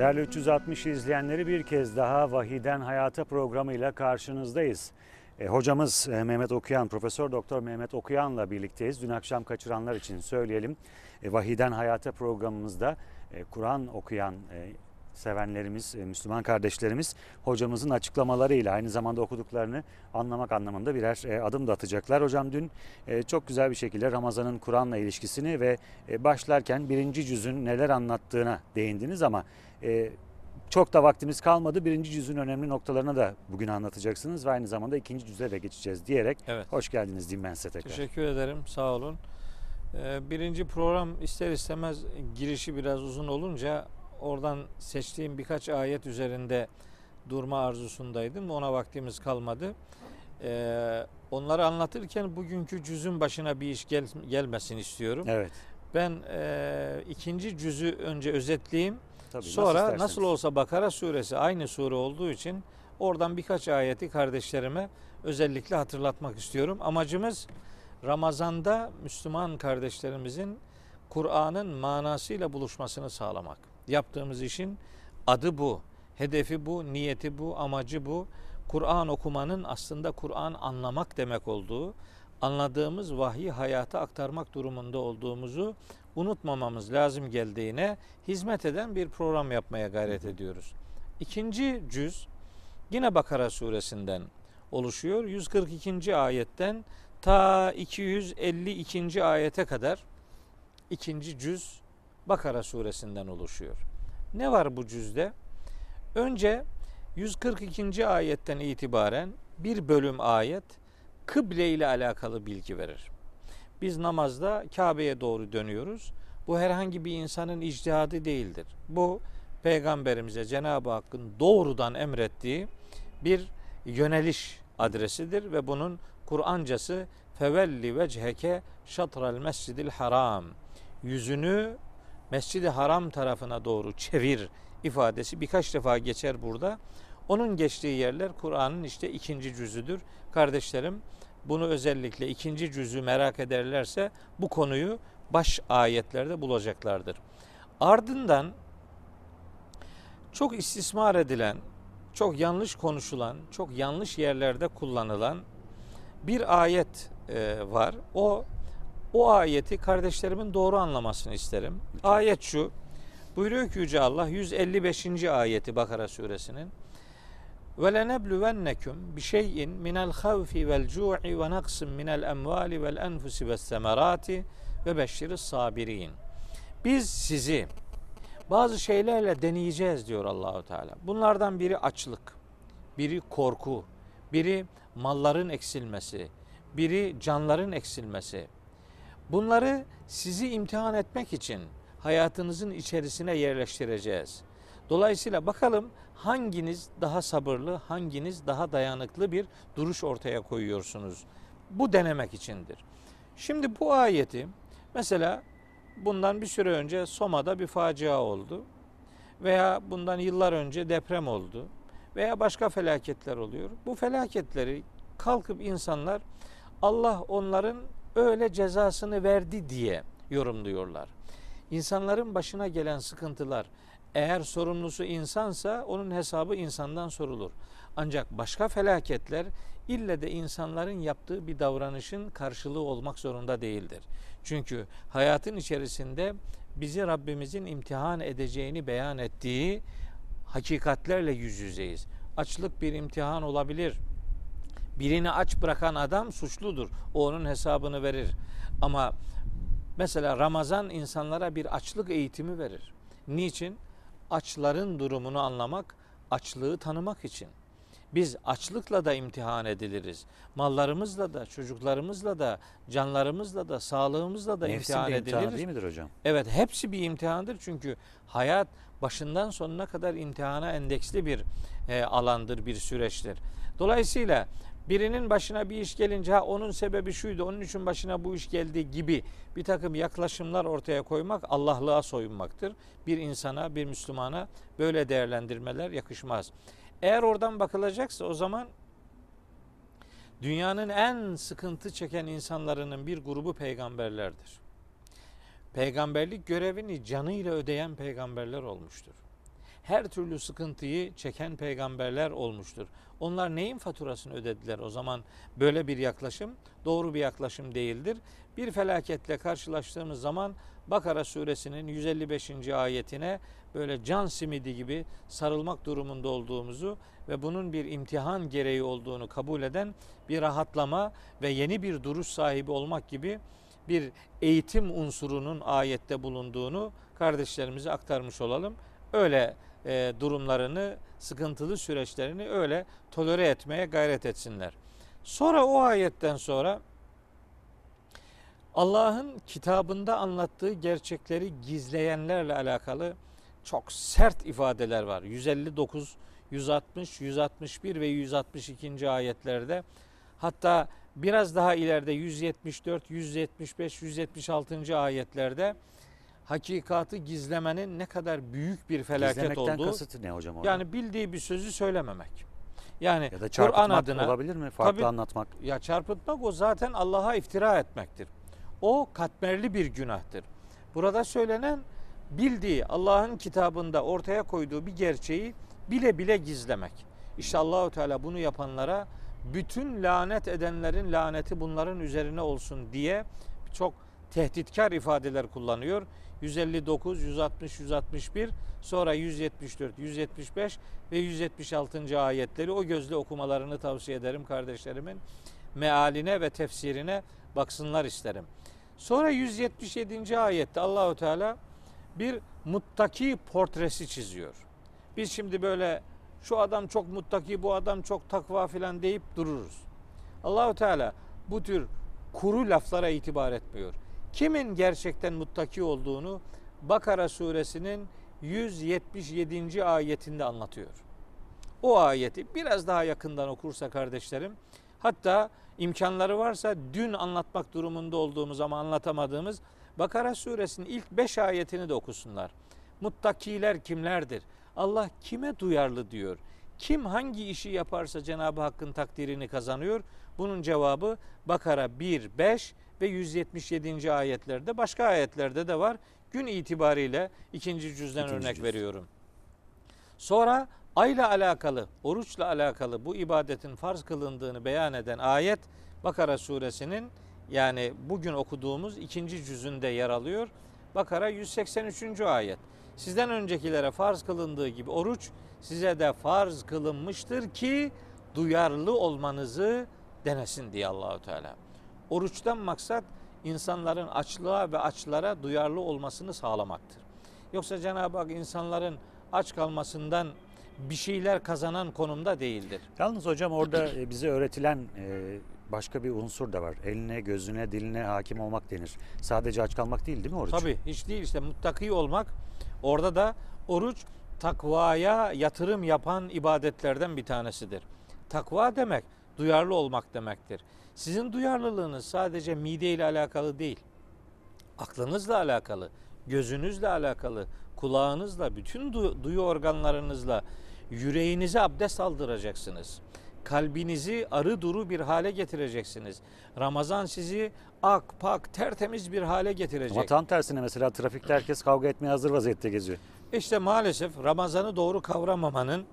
Değerli 360 izleyenleri bir kez daha Vahiden Hayata programıyla karşınızdayız. E, hocamız e, Mehmet Okuyan, Profesör Doktor Mehmet Okuyan'la birlikteyiz. Dün akşam kaçıranlar için söyleyelim. E, Vahiden Hayata programımızda e, Kur'an okuyan e, sevenlerimiz, e, Müslüman kardeşlerimiz hocamızın açıklamalarıyla aynı zamanda okuduklarını anlamak anlamında birer e, adım da atacaklar. Hocam dün e, çok güzel bir şekilde Ramazan'ın Kur'an'la ilişkisini ve başlarken birinci cüzün neler anlattığına değindiniz ama çok da vaktimiz kalmadı. Birinci cüzün önemli noktalarını da bugün anlatacaksınız ve aynı zamanda ikinci cüze de geçeceğiz diyerek Evet. hoş geldiniz diyeyim ben size tekrar. Teşekkür ederim. Sağ olun. Birinci program ister istemez girişi biraz uzun olunca oradan seçtiğim birkaç ayet üzerinde durma arzusundaydım. Ona vaktimiz kalmadı. Ee, Onları anlatırken bugünkü cüzün başına bir iş gel- gelmesin istiyorum. Evet. Ben e, ikinci cüzü önce özetleyeyim. Tabii, Sonra nasıl, isterseniz. olsa Bakara suresi aynı sure olduğu için oradan birkaç ayeti kardeşlerime özellikle hatırlatmak istiyorum. Amacımız Ramazan'da Müslüman kardeşlerimizin Kur'an'ın manasıyla buluşmasını sağlamak. Yaptığımız işin adı bu, hedefi bu, niyeti bu, amacı bu. Kur'an okumanın aslında Kur'an anlamak demek olduğu, anladığımız vahyi hayata aktarmak durumunda olduğumuzu unutmamamız lazım geldiğine hizmet eden bir program yapmaya gayret ediyoruz. İkinci cüz yine Bakara suresinden oluşuyor. 142. ayetten ta 252. ayete kadar ikinci cüz Bakara suresinden oluşuyor. Ne var bu cüzde? Önce 142. ayetten itibaren bir bölüm ayet kıble ile alakalı bilgi verir. Biz namazda Kabe'ye doğru dönüyoruz. Bu herhangi bir insanın icdihadı değildir. Bu peygamberimize Cenab-ı Hakk'ın doğrudan emrettiği bir yöneliş adresidir ve bunun Kur'ancası fevelli vecheke şatral mescidil haram yüzünü Mescid-i Haram tarafına doğru çevir ifadesi birkaç defa geçer burada. Onun geçtiği yerler Kur'an'ın işte ikinci cüzüdür. Kardeşlerim bunu özellikle ikinci cüzü merak ederlerse bu konuyu baş ayetlerde bulacaklardır. Ardından çok istismar edilen, çok yanlış konuşulan, çok yanlış yerlerde kullanılan bir ayet e, var. O o ayeti kardeşlerimin doğru anlamasını isterim. Ayet şu. Buyuruyor ki Yüce Allah 155. ayeti Bakara suresinin ve lenebluvennekum bi şey'in minel havfi vel cu'i ve naqsin minel emvali vel enfusi ves semerati ve beşşiris sabirin. Biz sizi bazı şeylerle deneyeceğiz diyor Allahu Teala. Bunlardan biri açlık, biri korku, biri malların eksilmesi, biri canların eksilmesi. Bunları sizi imtihan etmek için hayatınızın içerisine yerleştireceğiz. Dolayısıyla bakalım hanginiz daha sabırlı, hanginiz daha dayanıklı bir duruş ortaya koyuyorsunuz. Bu denemek içindir. Şimdi bu ayeti mesela bundan bir süre önce Soma'da bir facia oldu veya bundan yıllar önce deprem oldu veya başka felaketler oluyor. Bu felaketleri kalkıp insanlar Allah onların öyle cezasını verdi diye yorumluyorlar. İnsanların başına gelen sıkıntılar eğer sorumlusu insansa onun hesabı insandan sorulur. Ancak başka felaketler ille de insanların yaptığı bir davranışın karşılığı olmak zorunda değildir. Çünkü hayatın içerisinde bizi Rabbimizin imtihan edeceğini beyan ettiği hakikatlerle yüz yüzeyiz. Açlık bir imtihan olabilir. Birini aç bırakan adam suçludur. O onun hesabını verir. Ama mesela Ramazan insanlara bir açlık eğitimi verir. Niçin? Açların durumunu anlamak, açlığı tanımak için. Biz açlıkla da imtihan ediliriz. Mallarımızla da, çocuklarımızla da, canlarımızla da, sağlığımızla da Nefsin imtihan bir imtihanı ediliriz. değil midir hocam? Evet hepsi bir imtihandır çünkü hayat başından sonuna kadar imtihana endeksli bir e, alandır, bir süreçtir. Dolayısıyla birinin başına bir iş gelince ha onun sebebi şuydu, onun için başına bu iş geldi gibi bir takım yaklaşımlar ortaya koymak Allah'lığa soyunmaktır. Bir insana, bir Müslümana böyle değerlendirmeler yakışmaz. Eğer oradan bakılacaksa o zaman dünyanın en sıkıntı çeken insanların bir grubu peygamberlerdir peygamberlik görevini canıyla ödeyen peygamberler olmuştur. Her türlü sıkıntıyı çeken peygamberler olmuştur. Onlar neyin faturasını ödediler o zaman? Böyle bir yaklaşım doğru bir yaklaşım değildir. Bir felaketle karşılaştığımız zaman Bakara suresinin 155. ayetine böyle can simidi gibi sarılmak durumunda olduğumuzu ve bunun bir imtihan gereği olduğunu kabul eden bir rahatlama ve yeni bir duruş sahibi olmak gibi bir eğitim unsurunun ayette bulunduğunu kardeşlerimize aktarmış olalım. Öyle e, durumlarını, sıkıntılı süreçlerini öyle tolere etmeye gayret etsinler. Sonra o ayetten sonra Allah'ın kitabında anlattığı gerçekleri gizleyenlerle alakalı çok sert ifadeler var. 159, 160, 161 ve 162. ayetlerde hatta biraz daha ileride 174, 175, 176. ayetlerde hakikatı gizlemenin ne kadar büyük bir felaket Gizlemekten olduğu. kasıtı ne hocam orada? Yani bildiği bir sözü söylememek. Yani ya da Kur'an adına olabilir mi? Farklı Tabii. anlatmak. ya çarpıtmak o zaten Allah'a iftira etmektir. O katmerli bir günahtır. Burada söylenen bildiği Allah'ın kitabında ortaya koyduğu bir gerçeği bile bile gizlemek. İşte Allahu Teala bunu yapanlara bütün lanet edenlerin laneti bunların üzerine olsun diye çok tehditkar ifadeler kullanıyor. 159, 160, 161, sonra 174, 175 ve 176. ayetleri o gözle okumalarını tavsiye ederim kardeşlerimin. Mealine ve tefsirine baksınlar isterim. Sonra 177. ayette Allahu Teala bir muttaki portresi çiziyor. Biz şimdi böyle şu adam çok muttaki, bu adam çok takva filan deyip dururuz. Allahu Teala bu tür kuru laflara itibar etmiyor. Kimin gerçekten muttaki olduğunu Bakara suresinin 177. ayetinde anlatıyor. O ayeti biraz daha yakından okursa kardeşlerim, hatta imkanları varsa dün anlatmak durumunda olduğumuz ama anlatamadığımız Bakara suresinin ilk 5 ayetini de okusunlar. Muttakiler kimlerdir? Allah kime duyarlı diyor? Kim hangi işi yaparsa Cenab-ı Hakk'ın takdirini kazanıyor? Bunun cevabı Bakara 1, 5 ve 177. ayetlerde başka ayetlerde de var. Gün itibariyle ikinci cüzden İkinci örnek cüz. veriyorum. Sonra ayla alakalı, oruçla alakalı bu ibadetin farz kılındığını beyan eden ayet Bakara suresinin yani bugün okuduğumuz ikinci cüzünde yer alıyor. Bakara 183. ayet. Sizden öncekilere farz kılındığı gibi oruç size de farz kılınmıştır ki duyarlı olmanızı denesin diye Allahu Teala. Oruçtan maksat insanların açlığa ve açlara duyarlı olmasını sağlamaktır. Yoksa Cenab-ı Hak insanların aç kalmasından bir şeyler kazanan konumda değildir. Yalnız hocam orada e, bize öğretilen e, başka bir unsur da var. Eline, gözüne, diline hakim olmak denir. Sadece aç kalmak değil değil mi oruç? Tabii hiç değil işte muttaki olmak. Orada da oruç takvaya yatırım yapan ibadetlerden bir tanesidir. Takva demek duyarlı olmak demektir. Sizin duyarlılığınız sadece mide ile alakalı değil. Aklınızla alakalı, gözünüzle alakalı, kulağınızla, bütün du- duyu organlarınızla yüreğinize abdest aldıracaksınız. Kalbinizi arı duru bir hale getireceksiniz. Ramazan sizi ak pak tertemiz bir hale getirecek. Ama tam tersine mesela trafikte herkes kavga etmeye hazır vaziyette geziyor. İşte maalesef Ramazan'ı doğru kavramamanın,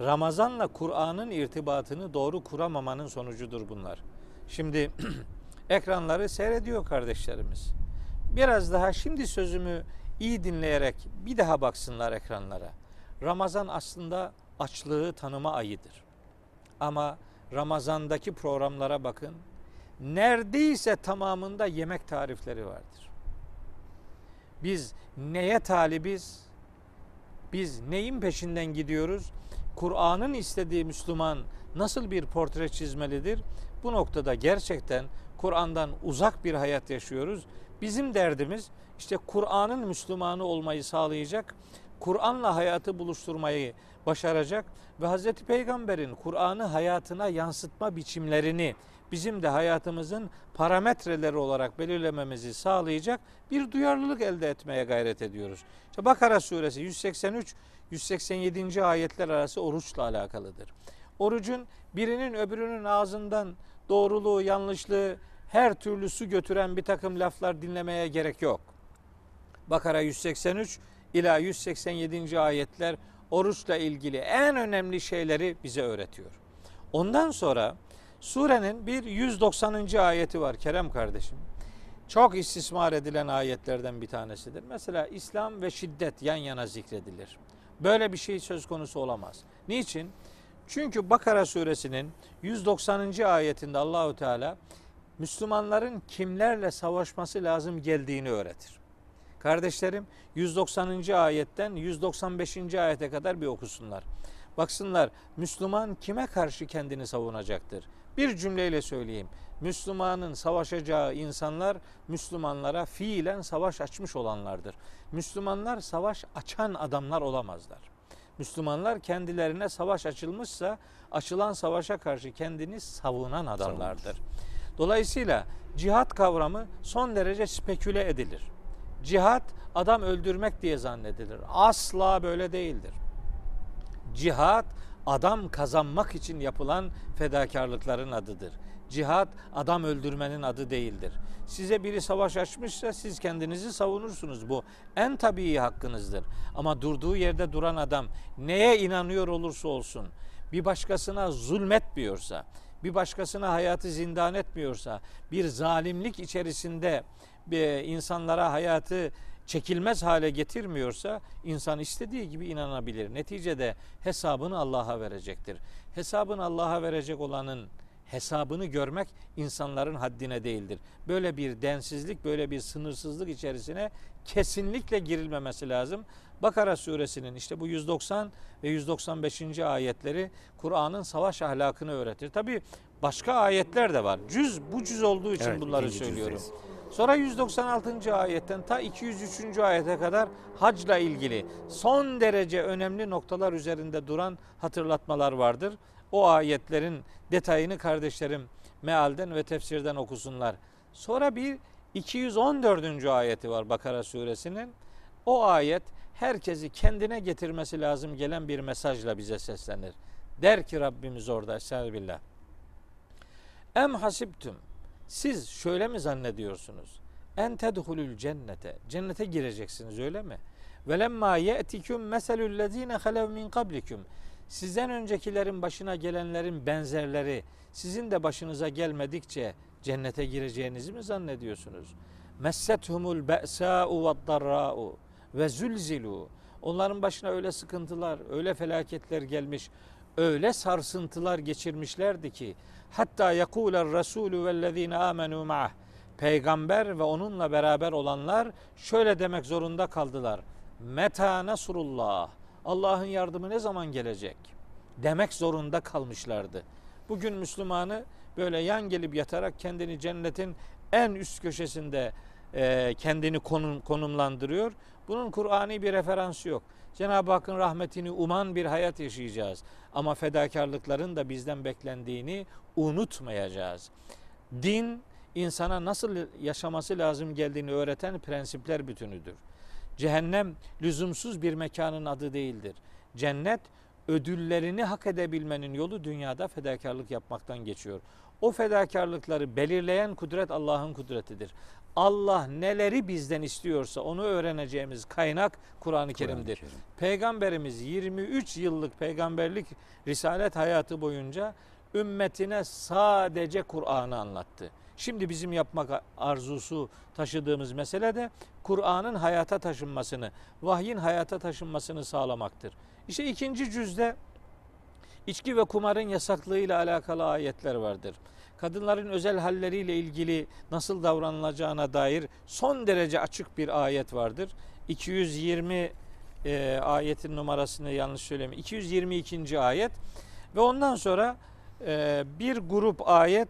Ramazan'la Kur'an'ın irtibatını doğru kuramamanın sonucudur bunlar. Şimdi ekranları seyrediyor kardeşlerimiz. Biraz daha şimdi sözümü iyi dinleyerek bir daha baksınlar ekranlara. Ramazan aslında açlığı tanıma ayıdır. Ama Ramazan'daki programlara bakın. Neredeyse tamamında yemek tarifleri vardır. Biz neye talibiz? Biz neyin peşinden gidiyoruz? Kur'an'ın istediği Müslüman nasıl bir portre çizmelidir? Bu noktada gerçekten Kur'an'dan uzak bir hayat yaşıyoruz. Bizim derdimiz işte Kur'an'ın Müslümanı olmayı sağlayacak, Kur'an'la hayatı buluşturmayı başaracak ve Hz. Peygamber'in Kur'an'ı hayatına yansıtma biçimlerini bizim de hayatımızın parametreleri olarak belirlememizi sağlayacak bir duyarlılık elde etmeye gayret ediyoruz. İşte Bakara suresi 183 187. ayetler arası oruçla alakalıdır. Orucun birinin öbürünün ağzından doğruluğu, yanlışlığı, her türlü su götüren bir takım laflar dinlemeye gerek yok. Bakara 183 ila 187. ayetler oruçla ilgili en önemli şeyleri bize öğretiyor. Ondan sonra surenin bir 190. ayeti var Kerem kardeşim. Çok istismar edilen ayetlerden bir tanesidir. Mesela İslam ve şiddet yan yana zikredilir. Böyle bir şey söz konusu olamaz. Niçin? Çünkü Bakara suresinin 190. ayetinde Allahu Teala Müslümanların kimlerle savaşması lazım geldiğini öğretir. Kardeşlerim 190. ayetten 195. ayete kadar bir okusunlar. Baksınlar Müslüman kime karşı kendini savunacaktır? Bir cümleyle söyleyeyim. Müslümanın savaşacağı insanlar Müslümanlara fiilen savaş açmış olanlardır. Müslümanlar savaş açan adamlar olamazlar. Müslümanlar kendilerine savaş açılmışsa açılan savaşa karşı kendini savunan adamlardır. Dolayısıyla cihat kavramı son derece speküle edilir. Cihat adam öldürmek diye zannedilir. Asla böyle değildir. Cihat adam kazanmak için yapılan fedakarlıkların adıdır. Cihat adam öldürmenin adı değildir. Size biri savaş açmışsa siz kendinizi savunursunuz. Bu en tabii hakkınızdır. Ama durduğu yerde duran adam neye inanıyor olursa olsun bir başkasına zulmetmiyorsa, bir başkasına hayatı zindan etmiyorsa, bir zalimlik içerisinde bir insanlara hayatı çekilmez hale getirmiyorsa insan istediği gibi inanabilir. Neticede hesabını Allah'a verecektir. Hesabını Allah'a verecek olanın hesabını görmek insanların haddine değildir. Böyle bir densizlik, böyle bir sınırsızlık içerisine kesinlikle girilmemesi lazım. Bakara suresinin işte bu 190 ve 195. ayetleri Kur'an'ın savaş ahlakını öğretir. Tabi başka ayetler de var. Cüz bu cüz olduğu için Evet, bunları söylüyorum. cüzdeyiz. Sonra 196. ayetten ta 203. ayete kadar hacla ilgili son derece önemli noktalar üzerinde duran hatırlatmalar vardır. O ayetlerin detayını kardeşlerim mealden ve tefsirden okusunlar. Sonra bir 214. ayeti var Bakara suresinin. O ayet herkesi kendine getirmesi lazım gelen bir mesajla bize seslenir. Der ki Rabbimiz orada Estağfirullah. Em hasibtum siz şöyle mi zannediyorsunuz? En tedhulul cennete. Cennete gireceksiniz öyle mi? Ve lemma ye'tikum meselul lezine halev min kablikum. Sizden öncekilerin başına gelenlerin benzerleri sizin de başınıza gelmedikçe cennete gireceğinizi mi zannediyorsunuz? Messethumul be'sa'u ve darra'u ve zulzilu. Onların başına öyle sıkıntılar, öyle felaketler gelmiş, öyle sarsıntılar geçirmişlerdi ki hatta yekuler Resulü vellezine amenu ma'ah peygamber ve onunla beraber olanlar şöyle demek zorunda kaldılar. Meta nasrullah. Allah'ın yardımı ne zaman gelecek? Demek zorunda kalmışlardı. Bugün Müslümanı böyle yan gelip yatarak kendini cennetin en üst köşesinde kendini konum, konumlandırıyor. Bunun Kur'ani bir referansı yok. Cenab-ı Hakk'ın rahmetini uman bir hayat yaşayacağız. Ama fedakarlıkların da bizden beklendiğini unutmayacağız. Din insana nasıl yaşaması lazım geldiğini öğreten prensipler bütünüdür. Cehennem lüzumsuz bir mekanın adı değildir. Cennet ödüllerini hak edebilmenin yolu dünyada fedakarlık yapmaktan geçiyor. O fedakarlıkları belirleyen kudret Allah'ın kudretidir. Allah neleri bizden istiyorsa onu öğreneceğimiz kaynak Kur'an-ı Kerim'dir. Kerim. Peygamberimiz 23 yıllık peygamberlik risalet hayatı boyunca ümmetine sadece Kur'an'ı anlattı. Şimdi bizim yapmak arzusu taşıdığımız mesele de Kur'an'ın hayata taşınmasını, vahyin hayata taşınmasını sağlamaktır. İşte ikinci cüzde içki ve kumarın yasaklığıyla alakalı ayetler vardır. Kadınların özel halleriyle ilgili nasıl davranılacağına dair son derece açık bir ayet vardır. 220 e, ayetin numarasını yanlış söylemiyorum. 222. ayet ve ondan sonra e, bir grup ayet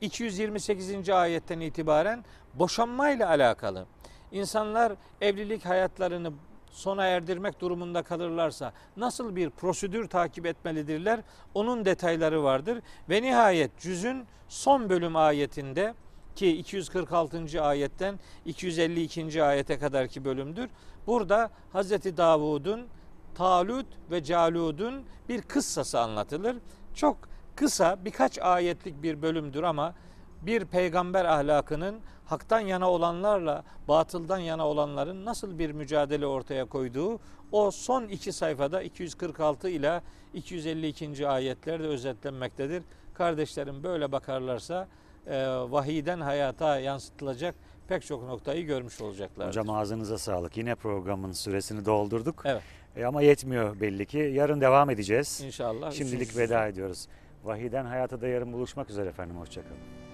228. ayetten itibaren boşanmayla alakalı. İnsanlar evlilik hayatlarını sona erdirmek durumunda kalırlarsa nasıl bir prosedür takip etmelidirler? Onun detayları vardır. Ve nihayet cüzün son bölüm ayetinde ki 246. ayetten 252. ayete kadarki bölümdür. Burada Hazreti Davud'un Talut ve Calud'un bir kıssası anlatılır. Çok kısa birkaç ayetlik bir bölümdür ama bir peygamber ahlakının haktan yana olanlarla batıldan yana olanların nasıl bir mücadele ortaya koyduğu O son iki sayfada 246 ila 252. ayetlerde özetlenmektedir. Kardeşlerim böyle bakarlarsa e, vahiyden hayata yansıtılacak pek çok noktayı görmüş olacaklardır. Hocam ağzınıza sağlık. Yine programın süresini doldurduk. Evet. E, ama yetmiyor belli ki. Yarın devam edeceğiz. İnşallah. Şimdilik veda ediyoruz. Vahiden hayata da yarın buluşmak üzere efendim. Hoşçakalın.